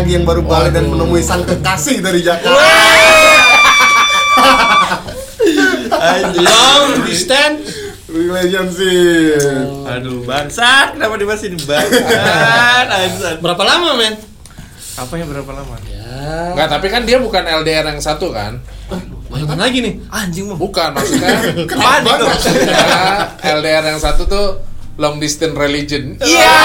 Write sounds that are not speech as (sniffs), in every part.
lagi, yang baru balik dan menemui sang kekasih dari Jakarta. Long distance. Relationship. Aduh, bangsat. Kenapa dibahas ini bangsat? Bangsat. Berapa lama, men? Apa yang berapa lama? Ya. Enggak, tapi kan dia bukan LDR yang satu kan? Banyak lagi nih. Anjing mau. Bukan, maksudnya (laughs) dong. maksudnya LDR yang satu tuh long distance religion. Iya.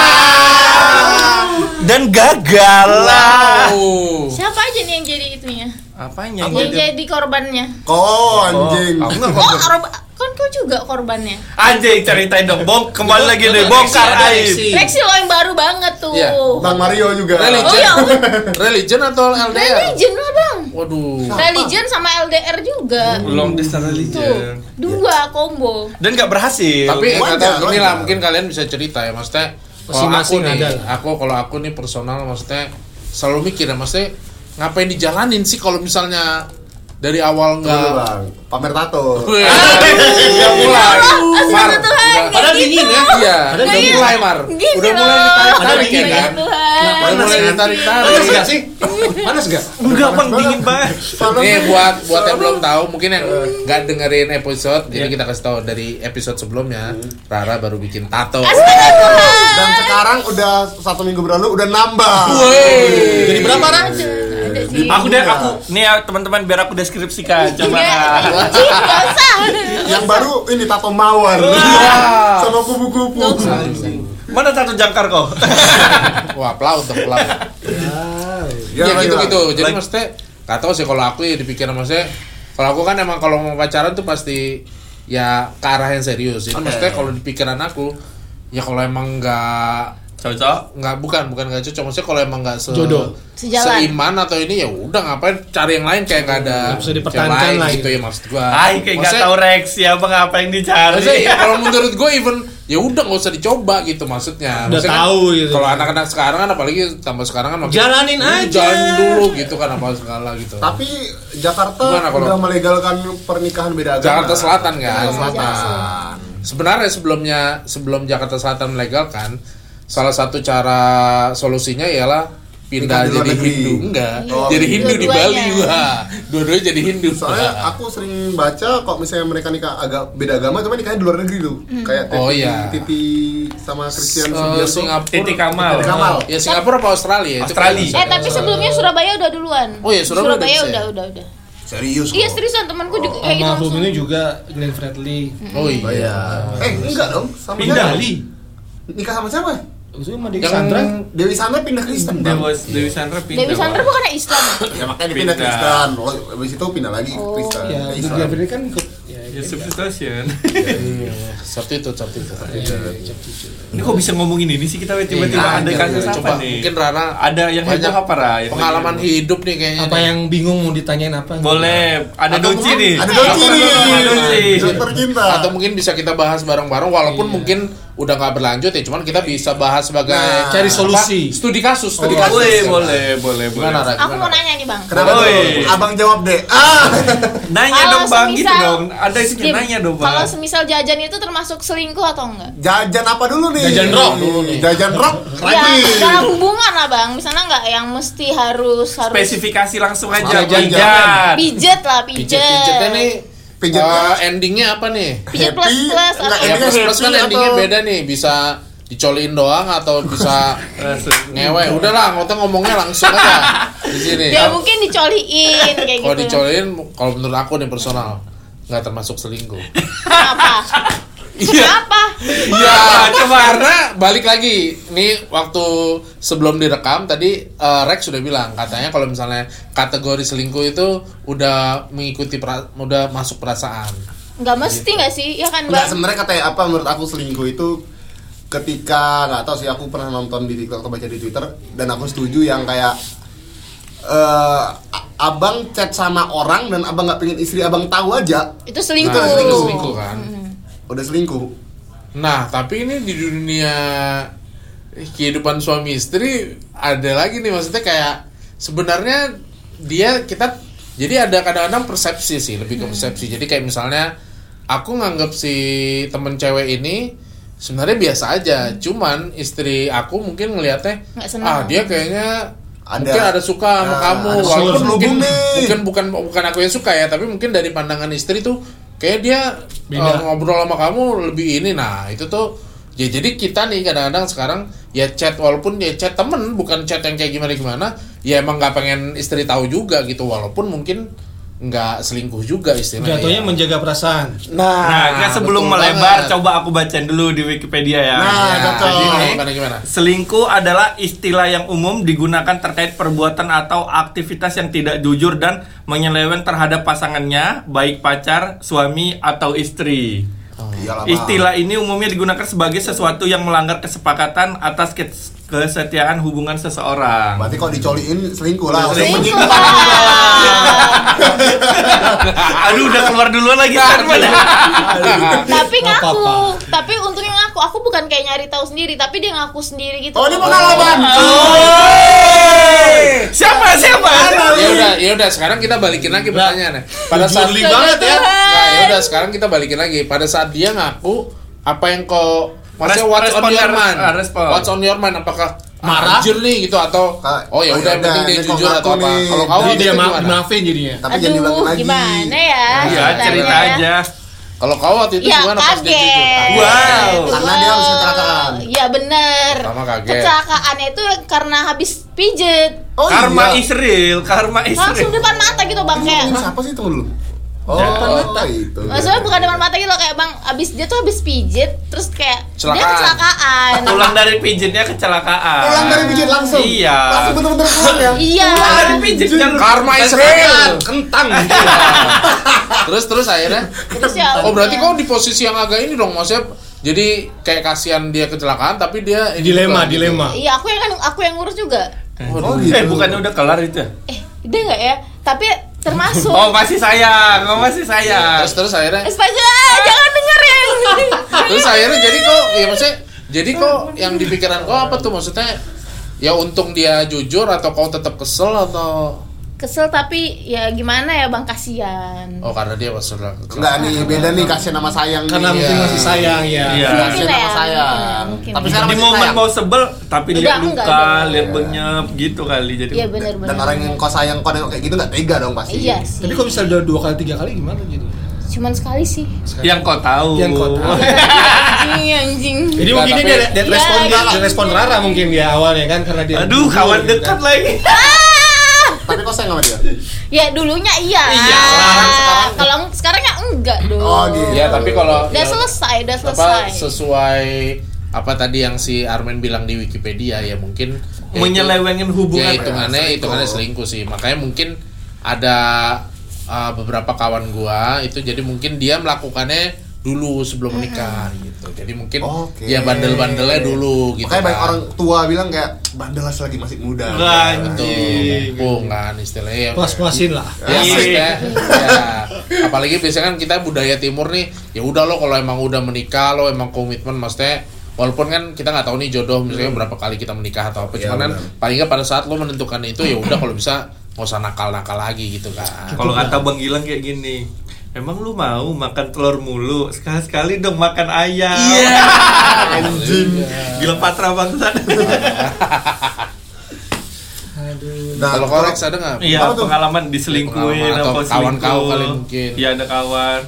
Dan gagal lah. Oh. Siapa aja nih yang jadi itunya? Apanya Yang yang jadi? jadi korbannya? Kok anjing. Aku Oh, korban. korban. Kan kau juga korbannya. Anjing ceritain dong. Bong kembali lagi deh. Bongkar aib. Lexi. Lo yang baru banget tuh. Iya. Bang Mario juga. Religion. Oh ya ampun. Religion atau LDR? Religion lah bang. Waduh. Religion sama LDR juga. Long distance Tuh, religion. dua combo. Dan nggak berhasil. Tapi Wajar, nggak tahu gini lah, wajar. mungkin kalian bisa cerita ya, maksudnya kalau aku nih, ada aku kalau aku nih personal maksudnya selalu mikir ya, maksudnya ngapain dijalanin sih kalau misalnya dari awal nggak. Pamer tato. Udah mulai, Mar, Padahal gitu. dingin ya. iya, udah dingin. mulai Mar, Gini udah mulai ditarik tarik dingin, ya kan, udah mulai ditarik tarik. Panas nggak sih? Panas nggak? Enggak bang dingin banget. Nih buat buat yang belum tahu mungkin yang nggak dengerin episode jadi kita kasih tahu dari episode sebelumnya Rara baru bikin tato. Dan sekarang udah satu minggu berlalu udah nambah. Jadi berapa, Ran? Sih. Aku deh aku nih ya teman-teman biar aku deskripsikan coba. (laughs) Enggak, nggak usah. Yang baru ini tato mawar. Wah. (laughs) Sama kupu-kupu. Mana satu jangkar kau? (laughs) Wah, pelaut dong, pelaut. Ya, Ya, lagi, gitu Bang. gitu. Jadi Lagi. maksudnya nggak tahu sih kalau aku ya dipikir maksudnya kalau aku kan emang kalau mau pacaran tuh pasti ya ke arah yang serius. Jadi maksudnya kalau di pikiran aku ya kalau emang nggak Cocok. nggak bukan bukan nggak cocok maksudnya kalau emang nggak se Jodoh. Sejalan. seiman atau ini ya udah ngapain cari yang lain kayak nggak ada Nggak bisa dipertahankan lain lah gitu gitu. ya maksud gua Ay, kayak nggak tahu reaksi apa apa yang dicari. Maksudnya ya, kalau menurut gue even ya udah nggak usah dicoba gitu maksudnya. Udah Maksudnya kan tahu gitu. Kalau anak-anak sekarang kan apalagi tambah sekarang kan makin Jalanin "Hmm, aja." Jalanin dulu gitu kan apa segala gitu. Tapi Jakarta Gimana kalau- udah melegalkan pernikahan beda agama. Jakarta Selatan kan. Jakarta Selatan. Nah, sebenarnya sebelumnya sebelum Jakarta Selatan melegalkan salah satu cara solusinya ialah pindah jadi negeri. Hindu enggak Oh, jadi Hindu di Bali wah dua-duanya jadi Hindu Soalnya Wah. aku sering baca kok misalnya mereka nikah agak beda agama cuma nikahnya di luar negeri tuh. Kayak Titi, Oh, iya. Titi sama Christian Sugiarto. Singapura Titi Kamal. Titi Kamal. ya Singapura apa Australia Itu Australia. Eh tapi sebelumnya Surabaya udah duluan. Oh iya, Surabaya udah bisa udah ya? udah udah. Serius Iya seriusan temanku juga kayak gitu. Almarhum ini juga Glenn Fredly. oh Oh iya iya. Eh enggak dong. Sama Pindah. Nikah sama siapa? Itu sama Dewi Yang- Sandra. Dewi Sandra pindah Kristen. Bang. Dewi Dewi Sandra pindah. Dewi Sandra bukan Islam. Ya makanya dia pindah Pindah. Kristen. Oh, habis itu pindah lagi ke Oh. Kristen. Ya, Islam. Fredly kan ikut ya, Ya dia- substitution. Iya, (laughs) (laughs) Sabtu itu, Sabtu itu. Ini kok bisa ngomongin ini sih kita tiba-tiba Iya, ada iya, kasus iya. apa Coba, nih? mungkin Rara ada yang banyak heboh apa Ra? Yang Pengalaman hidup nih kayaknya. apa yang bingung mau ditanyain apa? Boleh, ada Doci nih. Ada Doci nih. Dokter cinta. atau mungkin bisa kita bahas bareng-bareng walaupun Iya. mungkin udah nggak berlanjut ya cuman kita bisa bahas sebagai Nah, cari apa? solusi. studi kasus studi Oh, kasus Boleh, ya. boleh, boleh, boleh. gimana Ra? Aku Gimana? mau nanya nih bang. Kenapa tuh? Oi. Abang jawab deh. Ah. (laughs) Nanya Kalau dong bang, gitu semisal- dong. Ada sih nanya dong Kalau bang. semisal jajan itu termasuk selingkuh atau enggak? Jajan apa dulu nih? Jajan rock dulu nih. Jajan rock Ya, dalam hubungan lah bang. Misalnya nggak yang mesti harus harus Spesifikasi langsung aja. Jajan, Pijat. pijet lah pijet pijet. pijetnya nih Pijet eh, plus. endingnya apa nih? Plus Happy, plus enggak, atau ya Endingnya plus plus kan endingnya atau- beda nih bisa dicoliin doang atau bisa (laughs) ngewe. Udahlah nggak usah ngomongnya langsung aja di sini. Ya mungkin dicoliin kayak kalau gitu. dicoliin kalau menurut aku nih personal nggak termasuk selingkuh. Kenapa? (laughs) iya Kenapa? Iya, karena balik lagi nih waktu sebelum direkam tadi eh, Rex sudah bilang katanya kalau misalnya kategori selingkuh itu udah mengikuti pera- udah masuk perasaan. Nggak mesti nggak sih? Ya kan Enggak bang? sebenarnya katanya apa menurut aku selingkuh itu ketika nggak tahu sih aku pernah nonton di TikTok atau baca di Twitter dan aku setuju yang kayak eh a- abang chat sama orang dan abang nggak pengen istri abang tahu aja Itu selingkuh. Nah, itu selingkuh kan. Udah selingkuh. Nah, tapi ini di dunia kehidupan suami istri ada lagi nih maksudnya kayak sebenarnya dia kita jadi ada kadang-kadang persepsi sih lebih ke persepsi. Jadi kayak misalnya aku nganggap si temen cewek ini sebenarnya biasa aja, cuman istri aku mungkin ngelihatnya ah dia kayaknya ada mungkin ada suka sama Nah, kamu ada walaupun mungkin nih. mungkin bukan bukan aku yang suka ya tapi mungkin dari pandangan istri tuh kayak dia Beda. eh, ngobrol sama kamu lebih ini nah itu tuh ya jadi kita nih kadang-kadang sekarang ya chat walaupun ya chat temen bukan chat yang kayak gimana gimana ya emang nggak pengen istri tahu juga gitu walaupun mungkin nggak selingkuh juga istilahnya Jatuhnya ya. menjaga perasaan. Nah, kan sebelum betul melebar, banget. coba aku bacain dulu di Wikipedia ya. Nah, Ya, cocok. jadi gimana gimana Selingkuh adalah istilah yang umum digunakan terkait perbuatan atau aktivitas yang tidak jujur dan menyeleweng terhadap pasangannya, baik pacar, suami, atau istri. Iyalah, Bang. Istilah ini umumnya digunakan sebagai sesuatu yang melanggar kesepakatan atas kes- kesetiaan hubungan seseorang. berarti kalau dicoliin selingkuh lah. Selingkuh. Lah. (laughs) Aduh, udah keluar duluan lagi kan tapi ngaku. tapi untungnya ngaku. Aku bukan kayak nyari tahu sendiri tapi dia ngaku sendiri gitu. Oh ini pengalaman. Siapa siapa? ya udah ya udah sekarang kita balikin lagi pertanyaannya. Pada saat Jujur banget. Ya. Nah, ya udah sekarang kita balikin lagi. Pada saat dia ngaku apa yang kau maksudnya Res- what's on your ya, mind ah, respon. what's on your mind apakah Marah? anjir nih gitu atau Kak, oh ya oh, udah yang yaudah, penting dia jujur atau apa kalau kau Jadi waktu dia maafin jadinya. tapi jangan diulangi lagi gimana ya Ya ceritanya cerita ya? aja. kalau kau waktu itu Ya gimana pas dia jujur kaget. Wow. Karena dia harus kecelakaan. Iya. Pertama kaget. Kecelakaannya itu karena habis pijet. oh karma iya. Israel, karma Langsung Israel. depan mata gitu bang kayak. ini siapa sih tunggu dulu oh itu Maksudnya bukan depan mata gitu kayak bang abis dia tuh habis pijet terus kayak dia Kecelakaan. Pulang dari pijitnya kecelakaan. pulang dari pijit langsung Iya. langsung bener-bener pulang ya Iya. Pulang dari pijit jalur karma Israel Kentang. (laughs) terus terus akhirnya Terus ya oh berarti udah. kau di posisi yang agak ini dong maksudnya jadi kayak kasihan dia kecelakaan tapi dia Dilema, juga gitu. dilema. Iya aku yang kan aku yang ngurus juga. oh Eh gitu bukannya udah kelar itu ya? Eh dia nggak ya? Tapi termasuk. Oh masih sayang, oh masih sayang. terus terus akhirnya Astaga, jangan dengerin. terus akhirnya jadi kok ya maksudnya jadi kok yang di pikiran kau apa tuh maksudnya ya untung dia jujur atau kau tetap kesel atau Kesel tapi ya gimana ya bang kasihan. oh karena dia pas sudah Enggak nih, beda nih kasih nama sayang Karena nih. mungkin Iya. masih sayang ya. Iya. Mungkin Kasih lah nama ya, sayang. mungkin, Tapi sekarang Di masih momen sayang. mau sebel tapi lihat enggak, luka, lihat benyep gitu kali jadi. Iya benar-benar. Dan orang yang kau sayang kau nengok kayak gitu nggak tega dong pasti. Iya sih. Tapi kok bisa udah dua kali tiga kali gimana jadi? Cuman sekali sih. Yang kau tahu. Yang kau tahu. anjing anjing. Jadi mungkin dia tapi- dia, dia Iya, respon dia, iya. dia respon Rara mungkin dia awalnya kan karena dia Aduh, kawan gitu dekat kan. lagi. (laughs) Tapi kau sayang sama dia. Ya dulunya iya. Iya, Kalau sekarang ya enggak dong. Oh, gitu. ya tapi kalau Udah ya, selesai, udah apa selesai. sesuai apa tadi yang si Armen bilang di Wikipedia ya mungkin ya itu- Menyelewengin hubungan. ya hitungannya selingkuh. hitungannya selingkuh sih makanya mungkin ada uh, beberapa kawan gua itu jadi mungkin dia melakukannya dulu sebelum menikah gitu jadi mungkin Oke. ya bandel-bandelnya dulu gitu Makanya banyak kan. orang tua bilang kayak bandel lah selagi masih muda. Betul Anjing. mumpung kan istilahnya ya Puas-puasin lah. Ya, Iya. maksudnya, ya. apalagi biasanya kan kita budaya timur nih, ya udah lo kalau emang udah menikah lo emang komitmen maksudnya walaupun kan kita nggak tahu nih jodoh misalnya berapa kali kita menikah atau apa, Iya, cuman kan paling nggak pada saat lo menentukan itu ya udah kalau bisa nggak usah nakal-nakal lagi gitu kan. Kalau kata Bang Gilang kayak gini. Emang lu mau makan telur mulu? Sekali-sekali dong makan ayam. Iya. (laughs) Anjing. Gila patra bangsat. (laughs) Aduh. Nah, kalau Korex ada nggak? Iya, Apa tuh? pengalaman diselingkuhin Pengalaman atau kawan kau kali mungkin. Iya, ada kawan.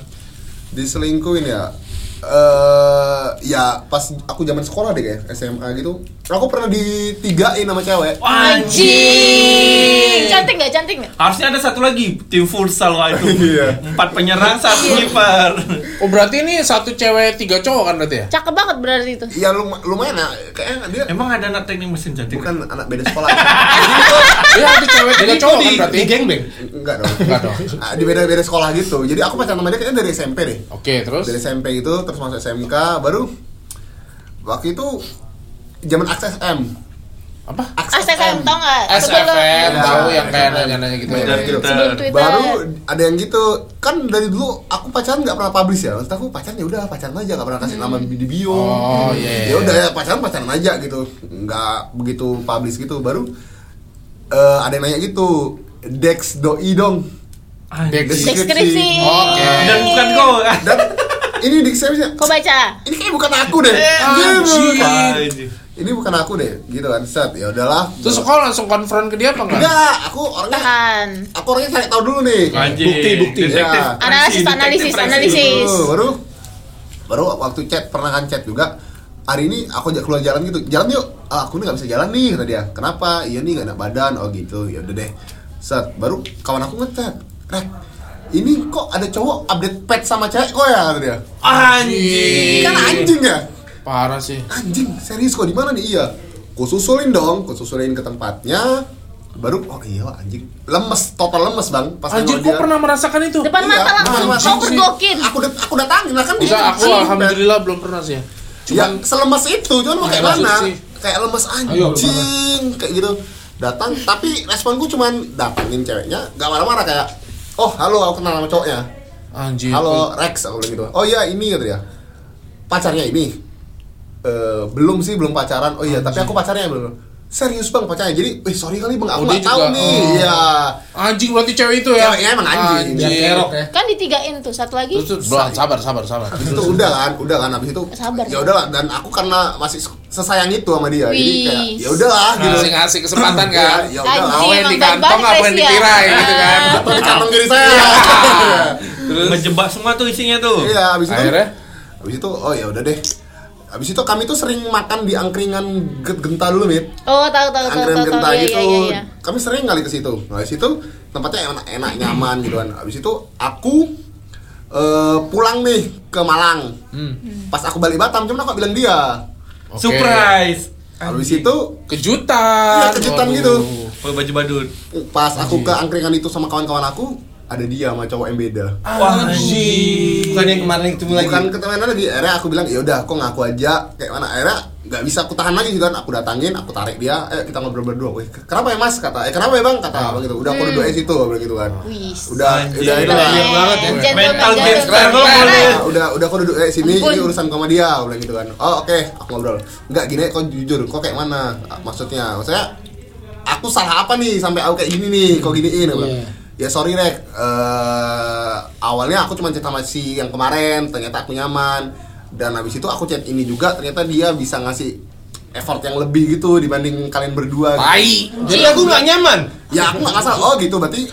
diselingkuhin ya eh ya pas aku zaman sekolah deh kayak SMA gitu aku pernah ditigain sama cewek Anjing. Cantik nggak? Cantik nggak? Harusnya ada satu lagi tim futsal wah itu. (laughs) Iya. Empat penyerang, satu kiper. Oh berarti ini satu cewek tiga cowok kan berarti ya? Cakep banget berarti itu. ya lum lumayan lah kayaknya dia Emang ada anak teknik mesin cantik? bukan anak beda sekolah (laughs) Iya satu cewek tiga Jadi itu cowok di, kan berarti? di gengbang. enggak dong Enggak dong. (laughs) Ah, di beda beda sekolah gitu jadi aku pacaran sama dia kayaknya dari SMP deh Oke terus? dari SMP itu terus masuk SMK baru waktu itu zaman akses M Apa? SSM tau nggak? SFM Ya, tahu yang kayak nanya-nanya gitu. Ya. gitu. Baru ada yang gitu kan dari dulu aku pacaran nggak pernah publish ya maksud aku pacaran ya udah pacaran aja nggak pernah kasih nama di bio Oh, iya, iya. ya udah ya pacaran pacaran aja gitu nggak begitu publish gitu baru eh, ada yang nanya gitu Dex doi dong Dex. Deskripsi. Oke. Dan bukan kau. dan ini deskripsinya Kau baca? ini kayak bukan aku deh Eh. Anjing. Ini bukan aku deh gitu kan set ya udahlah Terus kau langsung konfront ke dia apa enggak? enggak aku orangnya Tahan. aku orangnya cari tahu dulu nih Anjing. Bukti, bukti. Detektif Ya. Analisis, detektif analisis, presi. analisis. Baru baru waktu chat pernah kan chat juga hari ini aku ajak keluar jalan gitu jalan yuk ah, aku nih nggak bisa jalan nih kata dia kenapa iya nih gak enak badan oh gitu ya udah deh set baru kawan aku ngechat rek ini kok ada cowok update pet sama cewek kok ya kata dia Anjing. kan anjing ya Parah sih. anjing serius kok di mana nih iya ku susulin dong ku susulin ke tempatnya baru oh iya anjing lemes total lemes bang pas Anjir, nengok kok pernah merasakan itu? Depan Iya, mata langsung. Kau pergokin. aku dat- aku datangin lah kan Bisa aku anjing, alhamdulillah belum pernah sih ya. yang selemes itu cuman mau kayak mana sih. kayak lemes Ayo, anjing kayak gitu datang tapi responku cuman datangin ceweknya gak marah-marah kayak oh halo aku kenal sama cowoknya Anjir. halo Rex aku bilang gitu oh iya ini gitu ya pacarnya ini Eh, belum sih belum pacaran oh iya tapi aku pacarnya belum serius bang pacarnya jadi eh sorry kali bang aku Oh, nggak tahu juga, nih oh. iya Anjing berarti cewek itu ya? Ceweknya emang anjing. Biar kerok ya. Kan ditigain tuh satu lagi. Terus, terus, belum, sabar, sabar, sabar. Habis itu udah kan, udah kan habis itu. Sabar. Ya udahlah dan aku karena masih sesayang itu sama dia. Jadi Wih. kayak ya udahlah gitu. Ngasih ngasih kesempatan kan? Ya udah. Anjing. Mau yang (laughs) di kantong apa yang ya. ditirai gitu kan? Atau di kantong kiri saya. (laughs) Ngejebak semua tuh isinya tuh. Iya, habis itu. Akhirnya? Habis itu oh ya udah deh. Habis itu kami tuh sering makan di angkringan Get- genta dulu, Mit. Oh, tahu tahu tahu Angkringan tahu tahu. genta Iya gitu. iya iya. Kami sering kali ke situ. Nah, di situ tempatnya enak, enak nyaman gitu kan. Habis itu aku eh, pulang nih ke Malang. Hmm. Pas aku balik Batam, cuman aku bilang dia. Oke. Surprise. Habis itu Kejutan. Iya, kejutan Waduh. gitu. Oh, baju badut. pas aku ke angkringan itu sama kawan-kawan aku ada dia sama cowok yang beda. Wah, Bukan yang kemarin ketemu lagi. bukan ketemuan lagi akhirnya aku bilang ya udah kok ngaku aja. Kayak mana akhirnya nggak bisa aku tahan lagi gitu kan. Aku datangin aku tarik dia eh kita ngobrol berdua. Wih, kenapa ya mas? kata eh kenapa ya bang? kata abang gitu udah aku duduk di situ bilang gitu kan. Wih. udah Anjing. udah itu banget ya. Mental. Nah, udah udah aku duduk eh sini Ampun. ini urusan sama dia aku bilang gitu kan. Oh oke aku ngobrol. Nggak gini kok jujur kok kayak mana? Maksudnya maksudnya aku salah apa nih sampai aku kayak gini nih kok giniin? aku. Iya. Ya sorry rek Eh, awalnya aku cuma chat sama si yang kemarin ternyata aku nyaman dan habis itu aku chat ini juga ternyata dia bisa ngasih effort yang lebih gitu dibanding kalian berdua gitu. Tai. Jadi aku nggak nyaman. ya aku nggak masalah oh gitu berarti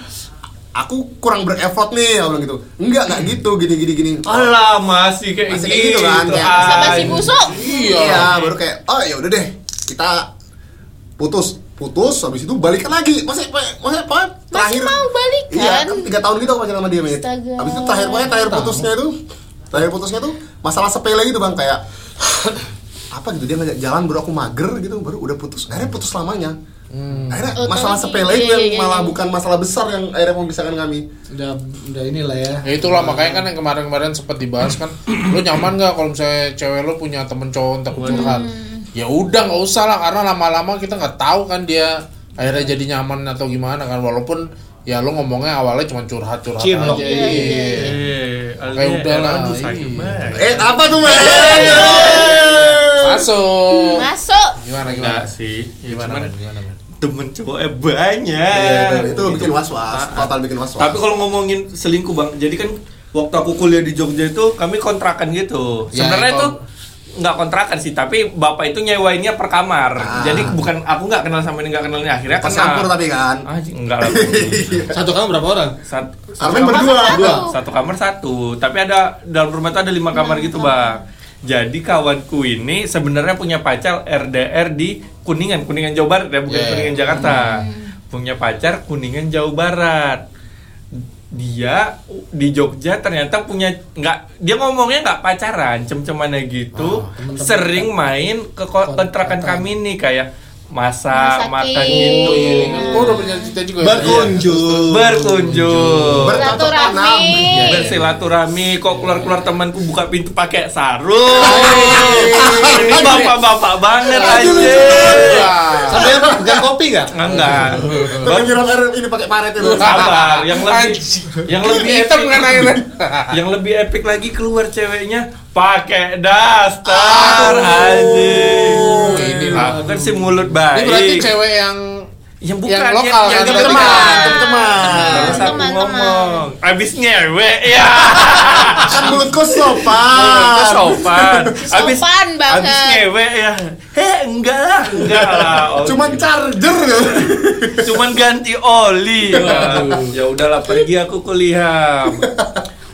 aku kurang bereffort nih aku bilang gitu enggak nggak gitu gini gini gini Alah, masih kayak Masih gitu. kayak gitu kan, kayak- Sama si busuk. Iya. Iya, baru kayak oh ya udah deh kita putus putus habis itu balikan lagi masih masih apa terakhir mau balikan? iya kan tiga tahun gitu aku pacaran sama dia Mit. Habis itu terakhir pokoknya terakhir putusnya itu terakhir putusnya tuh masalah sepele gitu bang kayak (sniffs) apa gitu dia ngajak jalan baru aku mager gitu baru udah putus akhirnya putus lamanya akhirnya Oh, masalah tapi- sepele iya, itu iya, yang iya, malah iya. bukan masalah besar yang akhirnya memisahkan kami Udah udah inilah ya. Ya itulah makanya kan yang kemarin-kemarin sempat dibahas kan, (clears throat) lo nyaman nggak kalau misalnya cewek lo punya temen cowok untuk curhat? Ya udah nggak usah lah karena lama-lama kita nggak tahu kan dia akhirnya jadi nyaman atau gimana kan walaupun ya lo ngomongnya awalnya cuma curhat-curhat Cinlok. aja. Iya, iya, Iya. Eh, Kayak udah lah, iya. eh apa tuh men Masuk. Masuk. Gimana gimana? Enggak sih. Ya, Gimana cuman? Gimana men? temen cowoknya banyak. Iya, itu, itu bikin was was Ah, ah. total bikin was was Tapi kalau ngomongin selingkuh bang, jadi kan waktu aku kuliah di Jogja itu kami kontrakan gitu. Ya, Sebenarnya itu- itu nggak kontrakan sih, tapi bapak itu nyewainnya per kamar. Ah. Jadi bukan aku nggak kenal sama ini nggak kenalnya akhirnya kenal. campur tapi kan Ah, enggak lah. (laughs) Satu kamar berapa orang? Satu berdua. kamar- Dua. Satu kamar satu, tapi ada dalam rumah itu ada lima kamar gitu bang. Jadi kawanku ini sebenarnya punya pacar RDR di Kuningan, Kuningan Jawa Barat ya, bukan Yeah. Kuningan Jakarta. Punya pacar Kuningan Jawa Barat. Dia di Jogja ternyata punya nggak dia ngomongnya nggak pacaran, cem-cemannya gitu. sering main ke ko- kontrakan kami nih kayak masak, makan gitu. Oh udah punya cerita juga ya? Berkunjung. Berkunjung. Bercocok tanam. Silaturahmi. bersilaturahmi kok keluar keluar temanku buka pintu pakai sarung ini bapak bapak banget aja Iya. Sampai apa? Pegang kopi nggak? enggak Tapi nyiram air ini pakai paret itu. sabar yang lebih yang lebih hitam epic kan airnya. yang lebih epic lagi keluar ceweknya pakai daster lah. Aku kan si mulut Ini berarti baik cewek yang yang bukan yang yang, lokal yang kan teman teman teman Terus aku Teman-teman. ngomong, abis ngewe ya, Kan mulutku sopan. Mulutku sopan, abis Sopan banget. abis ngewe ya, heh enggak lah, enggak lah, Oh, Cuman charger cuman ganti oli. ya udahlah pergi aku kuliah.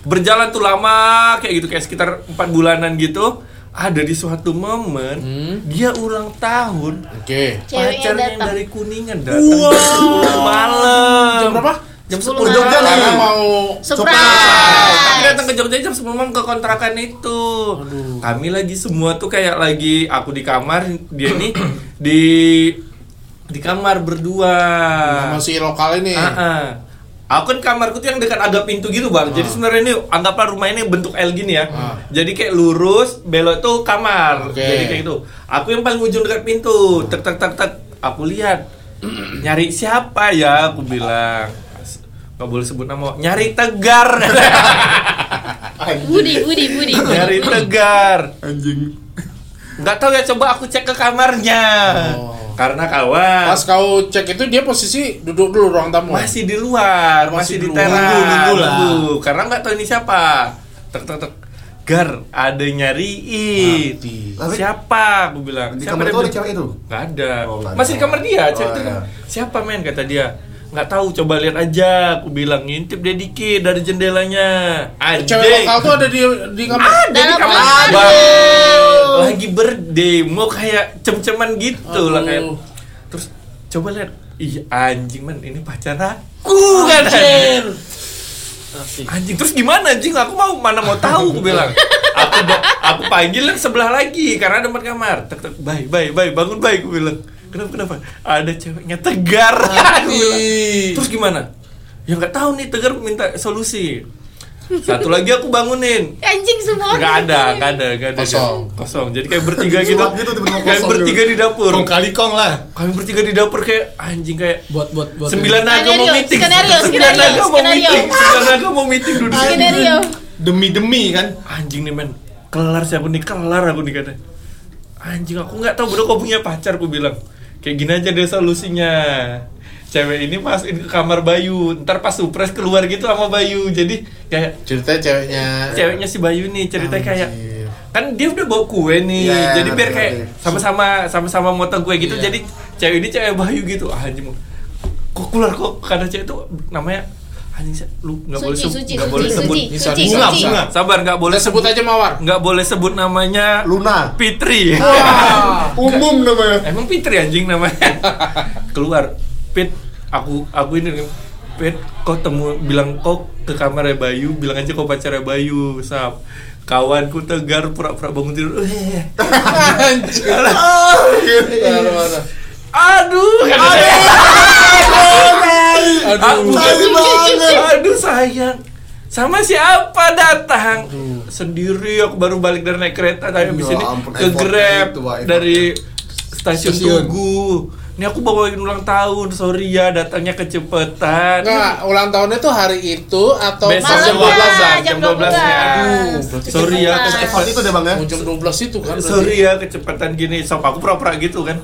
Berjalan tuh lama kayak gitu kayak sekitar empat bulanan gitu. Ada di suatu momen Hmm. dia ulang tahun. oke Ceweknya pacarnya yang dari kuningan datang 10 malam. jam berapa Jam 10 10 Jogja nih. karena mau Surprise. Kami datang ke Jogja jam 10 malam ke kontrakan itu. Kami lagi semua tuh kayak lagi aku di kamar, dia nih (coughs) di di kamar berdua. sama si lokal ini Ah, ah. Aku kan kamarku tuh yang dekat agak pintu gitu bang. Jadi sebenarnya ini anggaplah rumah ini bentuk L gini ya. Ah. Jadi kayak lurus, belok tuh kamar. Oke. Jadi kayak gitu. Aku yang paling ujung dekat pintu. Tek tek tek tek. Aku lihat. Nyari siapa ya? Aku bilang. Gak boleh sebut nama. Nyari Tegar. (laughs) Budi, Budi, Budi. Nyari Tegar. Anjing. Nggak tahu ya. Coba aku cek ke kamarnya. Oh. Karena kawan. pas kau cek itu dia posisi duduk dulu ruang tamu masih di luar, Masih masih, di teras. Nunggu, nunggu lah. Nunggu. Karena nggak tahu ini siapa. Tek tek tek. Gar, ada nyariin. Mati. Tapi- Siapa? Aku bilang. Di Siapa kamar dia itu ada cewek itu. Nggak ada. Oh, ada. Masih di kamar dia. Cewek Oh, itu kan. iya. Siapa men? Kata dia. Nggak tahu. Coba lihat aja. Aku bilang ngintip dia dikit dari jendelanya. Anjing. cewek lokal tuh ada di di kamar Ada di kamar. Lagi birthday, mau kayak cem-ceman gitu lah kayak. Terus coba lihat. Ih anjing man, ini pacar aku kan Anjing terus gimana anjing? Aku mau mana mau tahu aku bilang. Aku aku panggil yang sebelah lagi karena ada empat kamar. Tek tek bye bye bye bangun bye aku bilang. Kenapa kenapa? Ada ceweknya tegar. Terus gimana? Ya nggak tahu nih tegar minta solusi. Satu lagi aku bangunin. Anjing semua. Nggak ada, nggak ada, nggak ada. Kosong. Kosong. Jadi kayak bertiga gitu. Gitu, tiba-tiba kayak bertiga di dapur. Kong kali kong lah. Kami bertiga di dapur kayak anjing kayak Buat buat buat. Sembilan naga mau meeting. skenario, Sembilan skenario, naga mau meeting. Sembilan naga mau meeting duduk. Skenario. demi demi kan. Anjing nih men. Kelar sih aku nih, kelar aku nih kata. Anjing aku nggak tahu bro kau punya pacar aku bilang. Kayak gini aja deh solusinya. Cewek ini masukin ke kamar Bayu. Ntar pas surprise keluar gitu sama Bayu. Jadi kayak ceritanya ceweknya ceweknya si Bayu nih ceritanya kayak kan dia udah bawa kue nih Iya, jadi biar kayak sama-sama sama-sama motong kue gitu Iya. jadi cewek ini cewek Bayu gitu ah, anjing kok keluar kok karena cewek itu namanya anjing lu nggak boleh Suci, sebut nggak boleh sebut suci, Bisa suci, bunga, suci. bunga. sabar nggak boleh sebut aja mawar. nggak boleh sebut namanya Luna. Fitri Umum namanya. emang Fitri anjing namanya? (laughs) Keluar. Pit aku aku ini Pit kau temu bilang kau ke kamarnya Bayu bilang aja kau pacarnya Bayu sap. Kawanku tegar pura-pura bangun tidur. "Eh, anjir Parah, parah. aduh aduh. Tai banget. aduh sayang. Sama siapa datang? Sendiri aku baru balik dari naik kereta tadi habis Ya ini ampun, ke grab itu, dari stasiun, Stasiun. Tugu. Ini aku bawain ulang tahun sorry ya datangnya kecepetan Nggak, ulang tahunnya tuh hari itu atau Besok jam Malamnya, 12 an jam jam 12 -nya. 12. Aduh, berarti sorry ya Cepetan. Effort kecepatan itu deh bang ya. Jam 12 itu kan sorry ya kecepatan gini. Sok aku pura-pura gitu kan.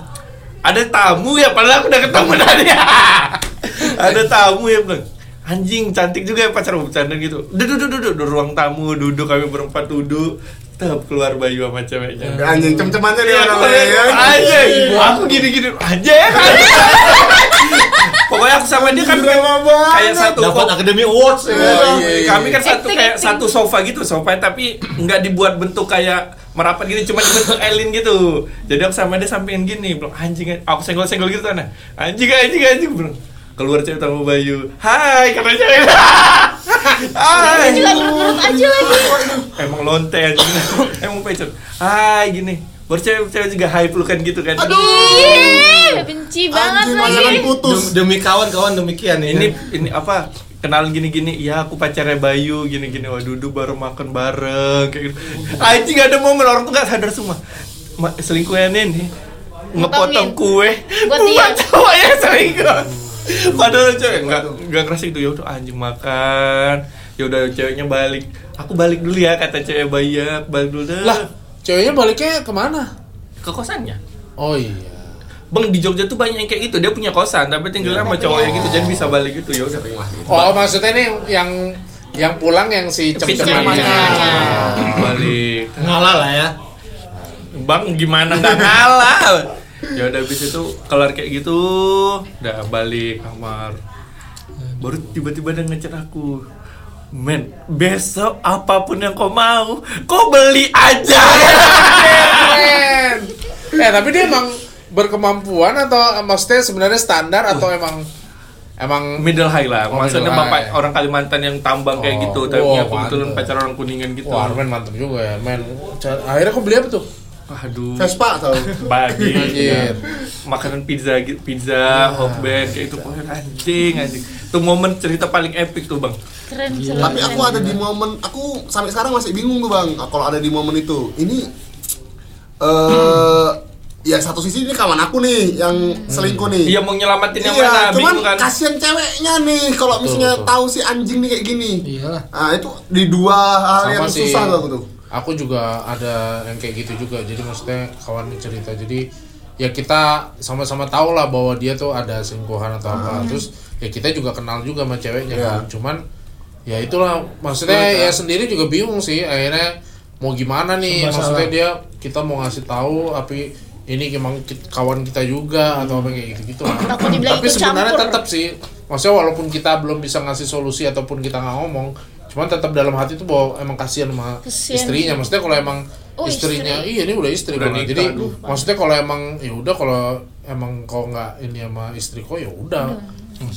Ada tamu ya padahal aku udah ketemu (laughs) tadi ada tamu ya bilang anjing cantik juga ya pacar bercanda gitu duduk duduk duduk di ruang tamu duduk kami berempat duduk tetap keluar Bayu sama ceweknya Anjing cem-cemannya dia Iya, orang aku lain ya. aja aku gini gini aja ya pokoknya aku sama dia kan banget. kayak satu Dapat Academy Awards. ya. Oh, iya, iya. kami kan satu kayak satu sofa gitu sofa tapi nggak dibuat bentuk kayak merapat gini cuma dibentuk elin gitu jadi aku sama dia sampingin gini bilang anjing aku senggol senggol gitu nah anjing anjing anjing bilang keluar cewek tamu Bayu. Hai kata cewek. (laughs) Hai. Juga nurut aja lagi. Emang lonte anjing (laughs) emang pecot hai gini. Baru cewek cewek juga hai pelukan gitu kan. Ih, benci banget Anjing lagi putus. Dem- Demi kawan-kawan demikian ya. ini ini apa? Kenalan gini-gini. Ya aku pacarnya Bayu gini-gini. Wah duduk baru makan bareng kayak gitu. Anjing ada momen. Orang tuh gak sadar semua. Ma, selingkuhannya nih. Ngepotong kue. Buat (laughs) cowok yang selingkuh padahal cewek nggak nggak ngerasa itu ya udah anjing makan ya udah ceweknya balik aku balik dulu ya kata cewek Bayu ya aku balik dulu deh lah ceweknya baliknya ke mana ke kosannya oh iya Bang di Jogja tuh banyak yang kayak gitu. Dia punya kosan tapi tinggalnya sama cowoknya gitu. Jadi bisa balik gitu ya udah. Oh, maksudnya ini yang yang pulang yang si. Cem-cemannya. Balik. Ngalah lah ya. Bang gimana nggak ngalah? Ya udah habis itu kelar kayak gitu, udah balik kamar. Baru tiba-tiba dia ngechat aku. Men, besok apa pun yang kau mau, kau beli aja. Keren. (laughs) Eh, tapi dia emang berkemampuan atau maksudnya sebenarnya standar atau emang emang middle high lah. Oh, Maksudnya bapak orang Kalimantan yang tambang kayak Oh, gitu, tapi wow, kebetulan pacar orang kuningan gitu. Wah, men mantep juga ya, men. Akhirnya kau beli apa tuh? Aduh. Vespa tau. Bagi. Anjir. Makanan pizza gitu, pizza, hot band kayak itu pokoknya anjing anjing. Itu momen cerita paling epic tuh, Bang. Keren keren, Tapi keren. aku ada di momen, aku sampai sekarang masih bingung tuh bang. Kalau ada di momen itu, ini eh (clears throat) ya satu sisi ini kawan aku nih yang selingkuh nih. Iya mau nyelamatin yang Iya, mana? cuman kan? kasihan ceweknya nih kalau misalnya betul. tahu si anjing nih kayak gini. Iyalah. Nah itu di dua hal Sama yang sih. susah tuh aku tuh. Aku juga ada yang kayak gitu juga. Jadi maksudnya kawan cerita. Jadi ya kita sama-sama tahu lah bahwa dia tuh ada selingkuhan atau apa. Terus ya kita juga kenal juga sama ceweknya Iya. kan. Cuman ya itulah maksudnya Betul, ya kan? sendiri juga bingung sih akhirnya mau gimana nih Serba maksudnya salah. dia kita mau ngasih tahu tapi ini emang kawan kita juga atau apa kayak gitu gitu tapi sebenarnya tetap sih maksudnya walaupun kita belum bisa ngasih solusi ataupun kita nggak ngomong cuman tetap dalam hati tuh bahwa emang kasihan sama Kasihan istrinya sih. maksudnya kalau emang Oh, istrinya istri. iya ini udah istri Udah nikah, jadi aduh. maksudnya kalau emang ya udah kalau emang kau nggak ini sama istri kau ya udah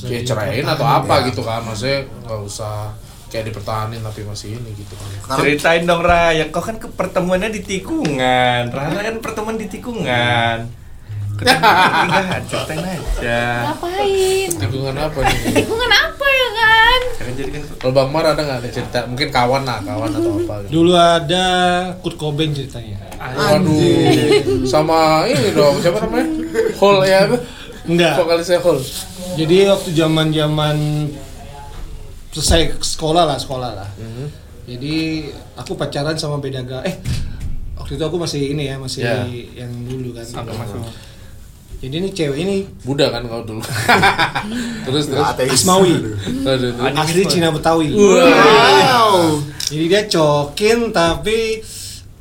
ya ceraiin atau apa gitu kan maksudnya nggak usah kayak dipertahanin tapi masih ini gitu kan Ceritain dong Raya, kau kan ke pertemuannya di tikungan. Rara kan pertemuan di tikungan. Ketiga, (laughs) ceritain aja. Ngapain? tikungan apa nih Tikungan apa ya kan? Jangan jadi kan kalau bang Mar ada nggak ada cerita mungkin kawan lah kawan atau apa gitu Dulu ada Kurt Cobain ceritanya. Waduh, sama ini dong, siapa namanya? Hall ya, apa? Enggak. Vokalisnya Hall. Jadi waktu zaman-zaman selesai sekolah lah, sekolah lah. Mhm. Jadi aku pacaran sama beda eh waktu itu aku masih ini ya, masih Ya. yang dulu kan. Sampai masuk. Jadi ini cewek ini Buddha kan kau dulu. (laughs) terus terus. Asmawi. (laughs) Asli Cina Betawi. Wow. Jadi dia cokin tapi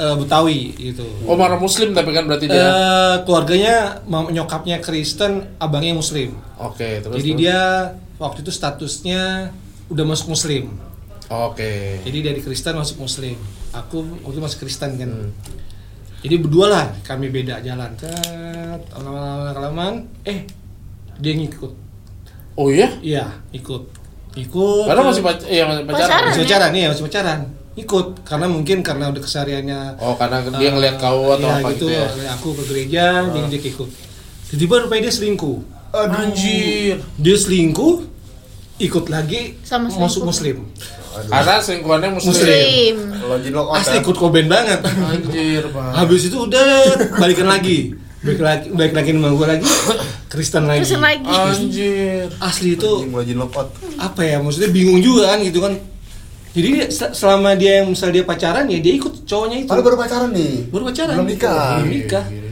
eh, Betawi gitu. Oh marah Muslim tapi kan berarti dia. Eh, keluarganya mam- nyokapnya Kristen, abangnya Muslim. Oke, terus. Jadi terus. dia waktu itu statusnya udah masuk Muslim. Oke. Jadi dari Kristen masuk Muslim. Aku waktu itu masih Kristen kan. Hmm. Jadi berdua lah kami beda jalan. Tet, lama-lama eh dia ngikut. Oh iya? Iya, ikut. Ikut. Padahal masih pac iya, masih pacaran. Pacaran. masih pacaran nih, masih pacaran. Ikut karena mungkin karena udah kesehariannya Oh, karena dia eh, ngeliat kau atau iya, apa gitu, ya. Aku ke gereja, jadi dia ikut. Tiba-tiba rupanya dia selingkuh. Aduh. Anjir. Dia selingkuh, ikut lagi Sama masuk. Muslim. Karena selingkuhannya Muslim. Muslim. Asli ya. ikut Cobain banget. Anjir, Pak. Habis itu udah balikan lagi. Balik lagi, balik lagi sama gue lagi. Kristen lagi. Kristen lagi. Anjir. Asli itu apa ya? Maksudnya bingung juga kan gitu kan. Jadi selama dia yang misal dia pacaran ya dia ikut cowoknya itu. Padahal baru pacaran nih. Baru pacaran. Belum nikah. Belum nikah. Ya.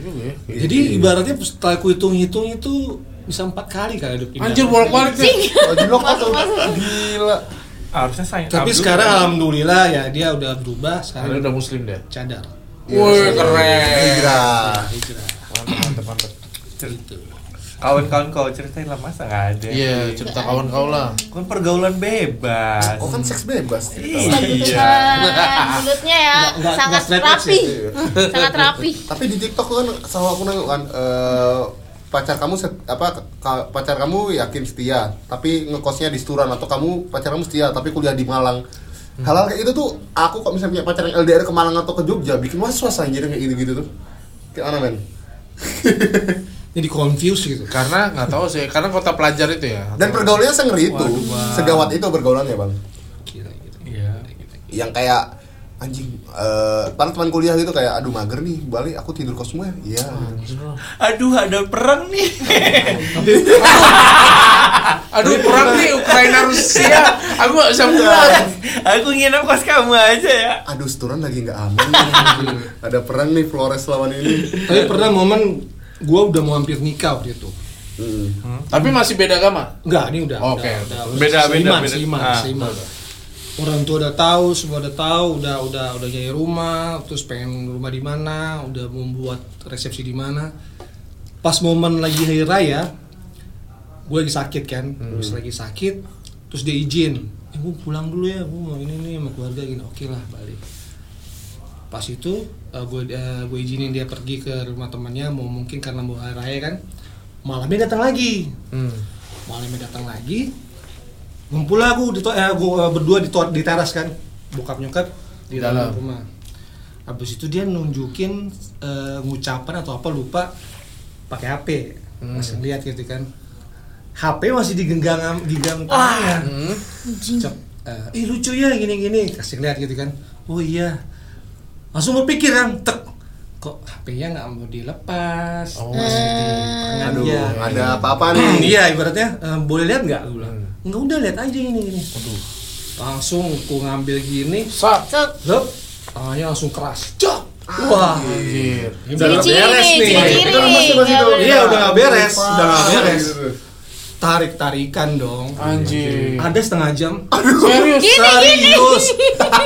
Jadi ibaratnya setelah aku hitung-hitung itu bisa empat kali kali hidup. Anjir bolak-balik tuh. Login logout tuh. Gila. Harusnya saya. Tapi Abdul- sekarang alhamdulillah ya dia udah berubah Karena sekarang udah Muslim deh. cadar. Wih, keren. Hijrah. Hijrah. Mantap, mantap. Gitu. Kawan-kawan kau ceritain lah masa nggak ada. Iya, cerita kawan kau lah. Kan pergaulan bebas. Oh kan seks bebas. Iya. Bukan (laughs) mulutnya ya sangat rapi. sangat rapi. Tapi di TikTok kan selalu aku nengok kan eh, pacar kamu set- apa ka- pacar kamu yakin setia, tapi ngekosnya di Sturan atau kamu pacar kamu setia tapi kuliah di Malang. Hal-hal kayak itu tuh aku kok misalnya punya pacar yang LDR ke Malang atau ke Jogja bikin was-was anjir kayak gitu-gitu tuh. Kayak mana men? (laughs) Jadi confused gitu. Karena nggak tahu sih, karena kota pelajar itu ya. Dan pergaulannya sengeri itu, Waduh, segawat itu pergaulannya bang. Gila gitu. Iya. Yang kayak anjing, eh paling teman kuliah gitu kayak aduh mager nih, balik aku tidur kos semua ya. Iya. Aduh ada perang nih. (laughs) Aduh, perang nih Ukraina Rusia. Aku nggak bisa pulang. Aku nginep kos kamu aja ya. Aduh, Sturan lagi nggak aman. nih. (laughs) Ada perang nih Flores lawan ini. Tapi pernah momen gue udah mau hampir nikah waktu itu Hmm. Tapi masih beda agama. Enggak, ini udah Oke. udah, udah, Beda, beda, seiman, beda. seiman, Ah. seiman. Orang tua udah tahu, semua udah tahu, udah udah udah nyari rumah, terus pengen rumah di mana, udah membuat resepsi di mana. Pas momen lagi hari raya, gue lagi sakit kan, terus lagi sakit, terus dia izin, eh, gue pulang dulu ya, gue mau ini nih sama keluarga gini, oke lah balik. Pas itu gue gue izinin dia pergi ke rumah temannya, mau mungkin karena mau hari raya kan, malamnya datang lagi Hmm. malamnya datang lagi ngumpul lah aku di to- eh, gua berdua di, to- di teras kan. Bokap nyokap di dalam. rumah. Habis itu dia nunjukin eh, ngucapan atau apa lupa pakai HP masih lihat gitu kan. HP masih digenggam digenggam tangannya Hmm. Cep, eh, ih lucu ya gini gini kasih lihat gitu kan. Oh iya. Langsung berpikir kan tek. Kok HP-nya nggak mau dilepas? Oh. masih di tangan Aduh, dia ada apa-apa nih. iya ibaratnya eh, boleh lihat nggak? Gue bilang nggak udah lihat aja ini gini langsung ku ngambil gini. So, Lep, tangannya langsung keras Cok! wah Anjir. ini udah beres nih, Itu masih- masih tuh. boleh. iya udah nggak beres udah nggak beres tarik tarikan dong Anjir. ada setengah jam Serius. serius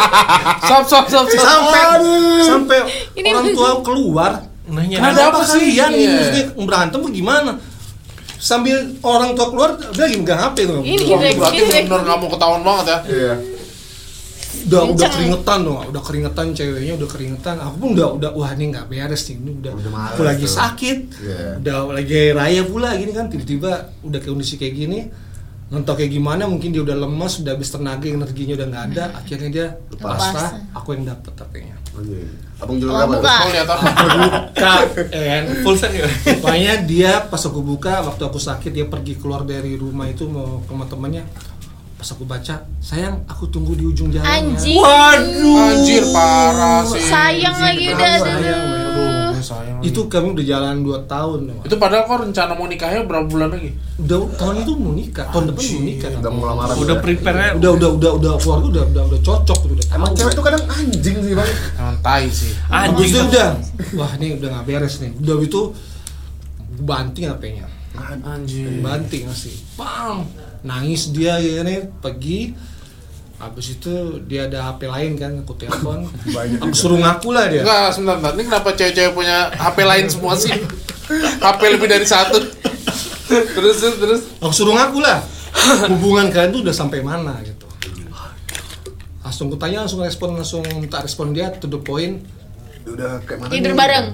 (laughs) Sap sap sap. sampai sampai Ini orang tua keluar Nanya Kenapa Kenapa sih? kalian ini Iya. berantem apa gimana? Sambil orang tua keluar dia lagi megang HP tuh. Ini Wah, Direct, berarti bener nggak mau ketahuan banget ya. Iya. Udah udah Kenceng. keringetan dong, udah keringetan ceweknya udah keringetan. Aku pun udah udah wah ini nggak beres nih, ini udah, Udah aku lagi tuh. sakit. Iya. Udah lagi raya pula gini kan tiba-tiba udah kondisi kayak gini. Nggak kayak gimana, mungkin dia udah lemas, udah habis tenaga, energinya udah nggak ada. Akhirnya dia Lepas. pasrah, aku yang dapet HP-nya. Anjing. Abang jual Oh, apa? buka. Lihat (laughs) apa? Buka, kan? full set ya Pokoknya dia pas aku buka waktu aku sakit dia pergi keluar dari rumah itu mau ke rumah temannya. Pas aku baca, sayang aku tunggu di ujung jalan. Anjing. Waduh. Anjir parah sih. Sayang lagi udah Sayang, sayang. Itu kami udah jalan 2 tahun. Itu padahal kok rencana mau nikahnya berapa bulan lagi? Udah tahun itu mau nikah, tahun depan mau nikah. Udah mau lamaran. udah ya? prepare nya Udah udah udah udah keluarga udah udah udah cocok gitu udah. Emang cewek tuh kadang anjing sih bang. Emang tai sih. Anjing itu udah. (laughs) Wah, ini udah nggak beres nih. Udah itu banting HP-nya. Anjir. banting asli pam nangis dia ya nih pergi habis itu dia ada HP lain kan aku telepon (laughs) aku suruh ngaku lah dia Enggak, sebentar, sebentar. Ini kenapa cewek-cewek punya HP lain semua sih? (laughs) HP lebih dari satu. terus terus terus. aku suruh ngaku lah hubungan kalian tuh udah sampai mana gitu langsung kutanya langsung respon langsung minta respon dia to the point Udah kayak mana? Tidur bareng.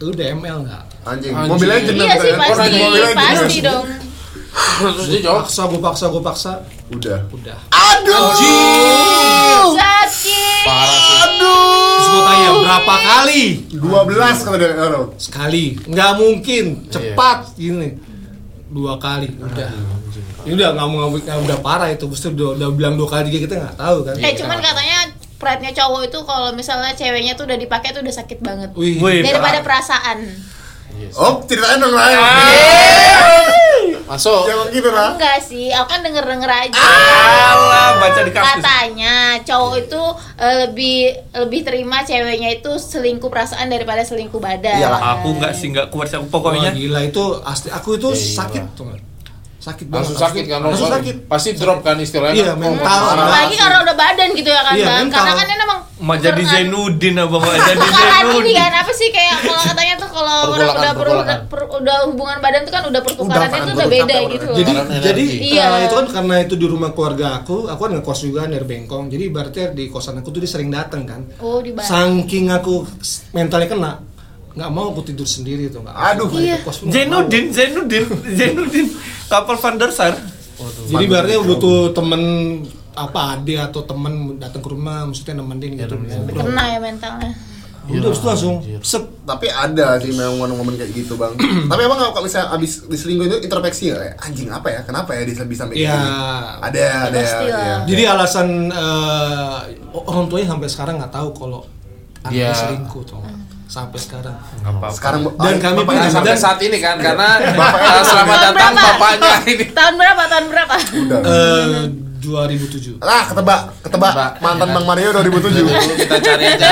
lu DML nggak Anjing. Anjing. Mobil Legend Iya dong, sih pasti, pasti dong. Terus dia jawab. paksa gue paksa gue paksa Udah. udah Aduh. Sakit. Parah sih. terus gue tanya berapa kali? 12 kalau dia oh, sekali. Nggak mungkin. Cepat. Gini. Dua kali. Udah. Ini udah nggak mau nggak udah parah itu. Mesti udah, udah bilang dua kali juga kita nggak tahu kan? Eh cuman katanya pride-nya cowok itu kalau misalnya ceweknya tuh udah dipakai tuh udah sakit banget. Wih, Wih, Daripada perasaan. Oh, ceritain dong lah. Masuk. Jangan gitu lah. Enggak sih, aku kan denger-denger aja. Alah, baca di kampus Katanya cowok itu eh, lebih lebih terima ceweknya itu selingkuh perasaan daripada selingkuh badan. Iyalah. aku nggak sih nggak kuat sih aku pokoknya gila itu asli aku itu Iya, sakit tuh sakit Langsung banget. sakit kan langsung sakit Pasti drop kan istilahnya. Iya, Oh, mental. Apalagi karena udah badan gitu ya kan Iya, bang. mental. Karena kan ini emang mau jadi Zainuddin abang mau jadi Zainuddin kan apa sih kayak (laughs) kalau tuh kalau orang udah per- per- udah hubungan badan tuh kan udah pertukarannya Udah, tuh kan, udah beda gitu. udah. jadi Karena jadi. Iya. eh, itu kan karena itu di rumah keluarga aku aku kan ngekos juga dari Bengkong jadi ibaratnya di kosan aku tuh dia sering datang kan Oh di bawah. saking aku mentalnya kena nggak mau aku tidur sendiri tuh nggak Aduh. Iya. Zainuddin Zainuddin (laughs) Zainuddin kapal Van der Sar jadi ibaratnya butuh temen apa adik atau temen datang ke rumah maksudnya nemenin gitu ngobrol. Kena ya mentalnya. Udah habis itu langsung sep Tapi ada sih memang momen-momen kayak gitu bang. (clears throat) Tapi emang kalau misalnya abis diselingkuh itu introspeksi ya? Anjing apa ya? Kenapa ya dia bisa sampai Iya. gini? Ada, ada. Pasti lah. iya. Jadi alasan eh, orang tuanya sampai sekarang nggak tahu kalau anaknya Iya. selingkuh tuh sampai sekarang. nggak apa-apa Sekarang Dan kami Bapak- pun Nah, sampai Dan- saat ini kan karena Bapaknya uh, selamat datang bapaknya ini. Tahun berapa? Tahun berapa? udah. Eh 2007. Lah, ketebak, ketebak Ketebak. mantan Bang Mario 2007. Dulu kita cari aja.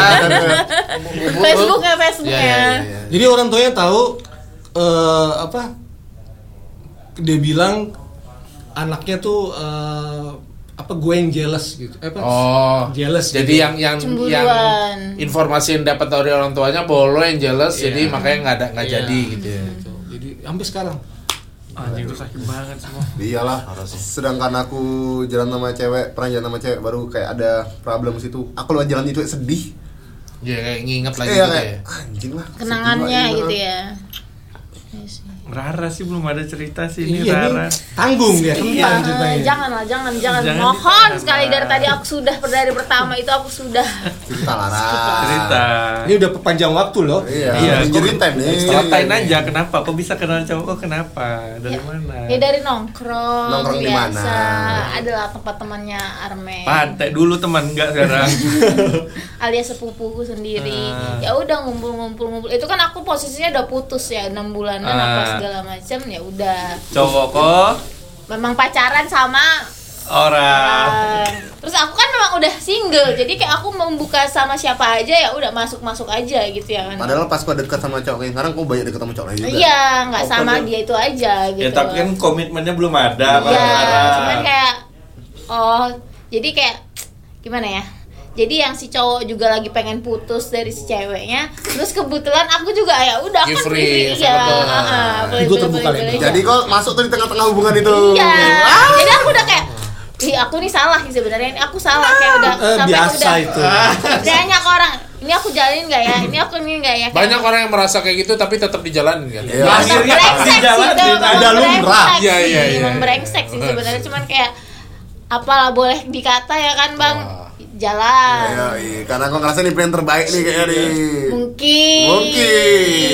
Facebooknya, (laughs) Facebooknya. Iya, iya, iya, iya. Jadi orang tuanya tahu eh, apa dia bilang anaknya tuh eh, apa gue yang jealous gitu Eh, apa Oh, jealous Jadi gitu. yang yang Cemburuan. yang informasi yang dapat dari orang tuanya bahwa lo yang jealous, jadi makanya nggak ada nggak Iya. jadi gitu ya. Gitu. jadi sampai sekarang Anjing itu sakit banget semua. Iyalah, sedangkan aku jalan sama cewek, pernah jalan sama cewek baru kayak ada problem situ. Aku lewat jalan itu sedih. Ya kayak nginget lagi Iya gitu kayak ya. anjing lah. kenangannya lah, gitu iya. ya Iya. Rara sih belum ada cerita sih ini iya Rara. nih tanggung dia Iya, ceritanya janganlah, jangan, jangan. Jangan Mohon sekali dari tadi aku sudah dari pertama itu aku sudah. Cerita lah. Ra. Cerita. ini udah perpanjang waktu loh Iya, Iya, time nih. Ceritain aja kenapa? Kok bisa kenal cowok kok kenapa? Dari Ya, mana? Ya dari nongkrong, Nongkrong di biasa. mana? Adalah tempat temannya Armen. Pantai dulu teman enggak sekarang. (laughs) alias sepupuku sendiri Ah. ya udah ngumpul-ngumpul-ngumpul itu kan aku posisinya udah putus ya enam bulanan Ah. apa segala macam ya udah cowok kok memang pacaran sama orang. orang terus aku kan memang udah single jadi kayak aku membuka sama siapa aja ya udah masuk masuk aja gitu ya kan Padahal pas gua deket sama cowok kayak sekarang kok banyak deket sama cowok lain juga. iya nggak Oh, sama padahal- dia itu aja gitu Ya tapi kan komitmennya belum ada Iya, cuman kayak oh, jadi kayak gimana ya? Jadi yang si cowok juga lagi pengen putus dari si ceweknya, terus kebetulan aku juga ya udah aku Give kan free, free, ya, available. heeh, boleh- Ego boleh- terbuka Jadi kok masuk tuh di tengah-tengah hubungan itu. iya, jadi aku udah kayak Ih, aku nih salah sih sebenarnya. Ini aku salah kayak udah Eh, sampai biasa udah itu (laughs) banyak orang. Ini aku jalanin nggak ya? Ini aku nih nggak ya? Kayak- Banyak orang yang merasa kayak gitu tapi tetap dijalanin kan. Iya. Memang Akhirnya dijalanin, ada lumrah. Iya, sih, iya, iya, Memang iya. brengsek sih sebenarnya cuman kayak apalah boleh dikata ya kan bang jalan Iya, iya. karena aku ngerasa ini plan terbaik nih kayaknya nih. mungkin Mungkin.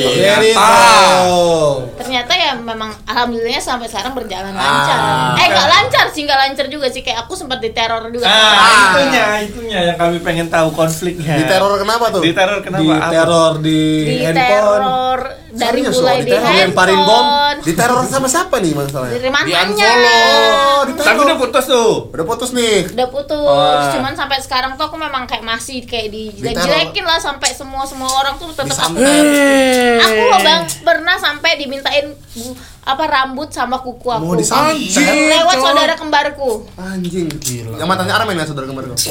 True. ternyata ya memang alhamdulillahnya sampai sekarang berjalan lancar Ah. eh nggak lancar sih nggak lancar juga sih kayak aku sempat diteror juga Ah, itunya, itunya yang kami pengen tahu konfliknya. Di teror kenapa tuh? Di teror kenapa? di Apa? teror di, di handphone teror dari Serius mulai di diteror, lemparin bom. handphone Di teror sama siapa nih masalahnya? dari mantannya unfollow. Oh, di Tapi udah putus tuh. Udah putus nih. udah putus Wah. cuman sampai sekarang tuh aku memang kayak masih kayak di Diteror. jelekin lah sampai semua semua orang tuh tetap aku aku loh bang pernah sampai dimintain apa rambut sama kuku aku. Mau disantet. Anjing, lewat cowok. saudara kembarku. Anjing. Gila. Yang mantannya Armen ya saudara kemarin. itu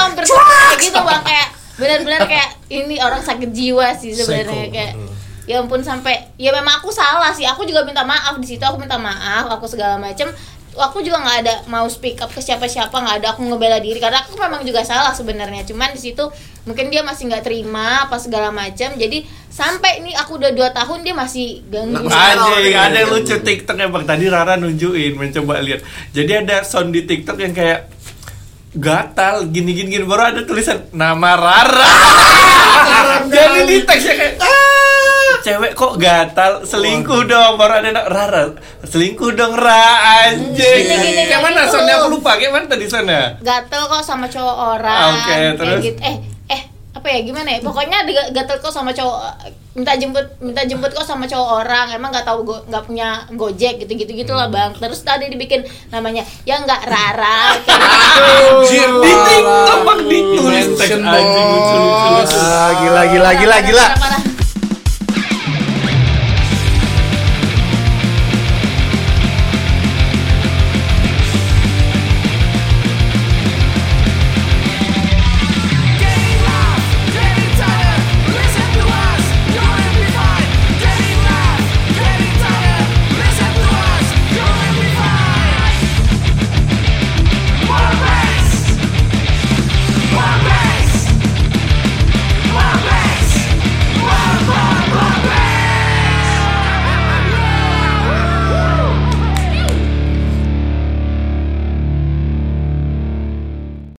hampir kayak gitu bang. Kayak benar-benar kayak ini orang sakit jiwa sih sebenarnya. Kayak ya ampun sampai ya memang aku salah sih. Aku juga minta maaf di situ. Aku minta maaf aku segala macem aku juga nggak ada mau speak up ke siapa-siapa nggak ada aku ngebela diri karena aku memang juga salah sebenarnya cuman di situ mungkin dia masih nggak terima apa segala macam jadi sampai ini aku udah dua tahun dia masih ganggu Nah, Anjing, ada yang lucu TikTok bang. Tadi Rara nunjukin, mencoba lihat. Jadi ada sound di TikTok yang kayak gatal gini gini gini baru ada tulisan nama Rara. (laughs) Jadi di teksnya kayak "Ah, cewek kok gatal? Selingkuh dong baru ada na- Rara. Selingkuh dong Ra anjing. Kayak mana soundnya? Aku lupa kayak mana tadi soundnya? Gatel kok sama cowok orang. Ah, oke, kayak terus? gitu. Eh eh apa ya gimana ya? Pokoknya ada gatel kok sama cowok minta jemput minta jemput kok sama cowok orang. Emang nggak tahu go- nggak punya gojek gitu gitu gitulah bang. Terus tadi dibikin namanya ya nggak rara. Anjir, di TikTok bang ditulis teks Mention, anjing lucu lucu lucu. Ah, gila gila gila gila. Parah, parah.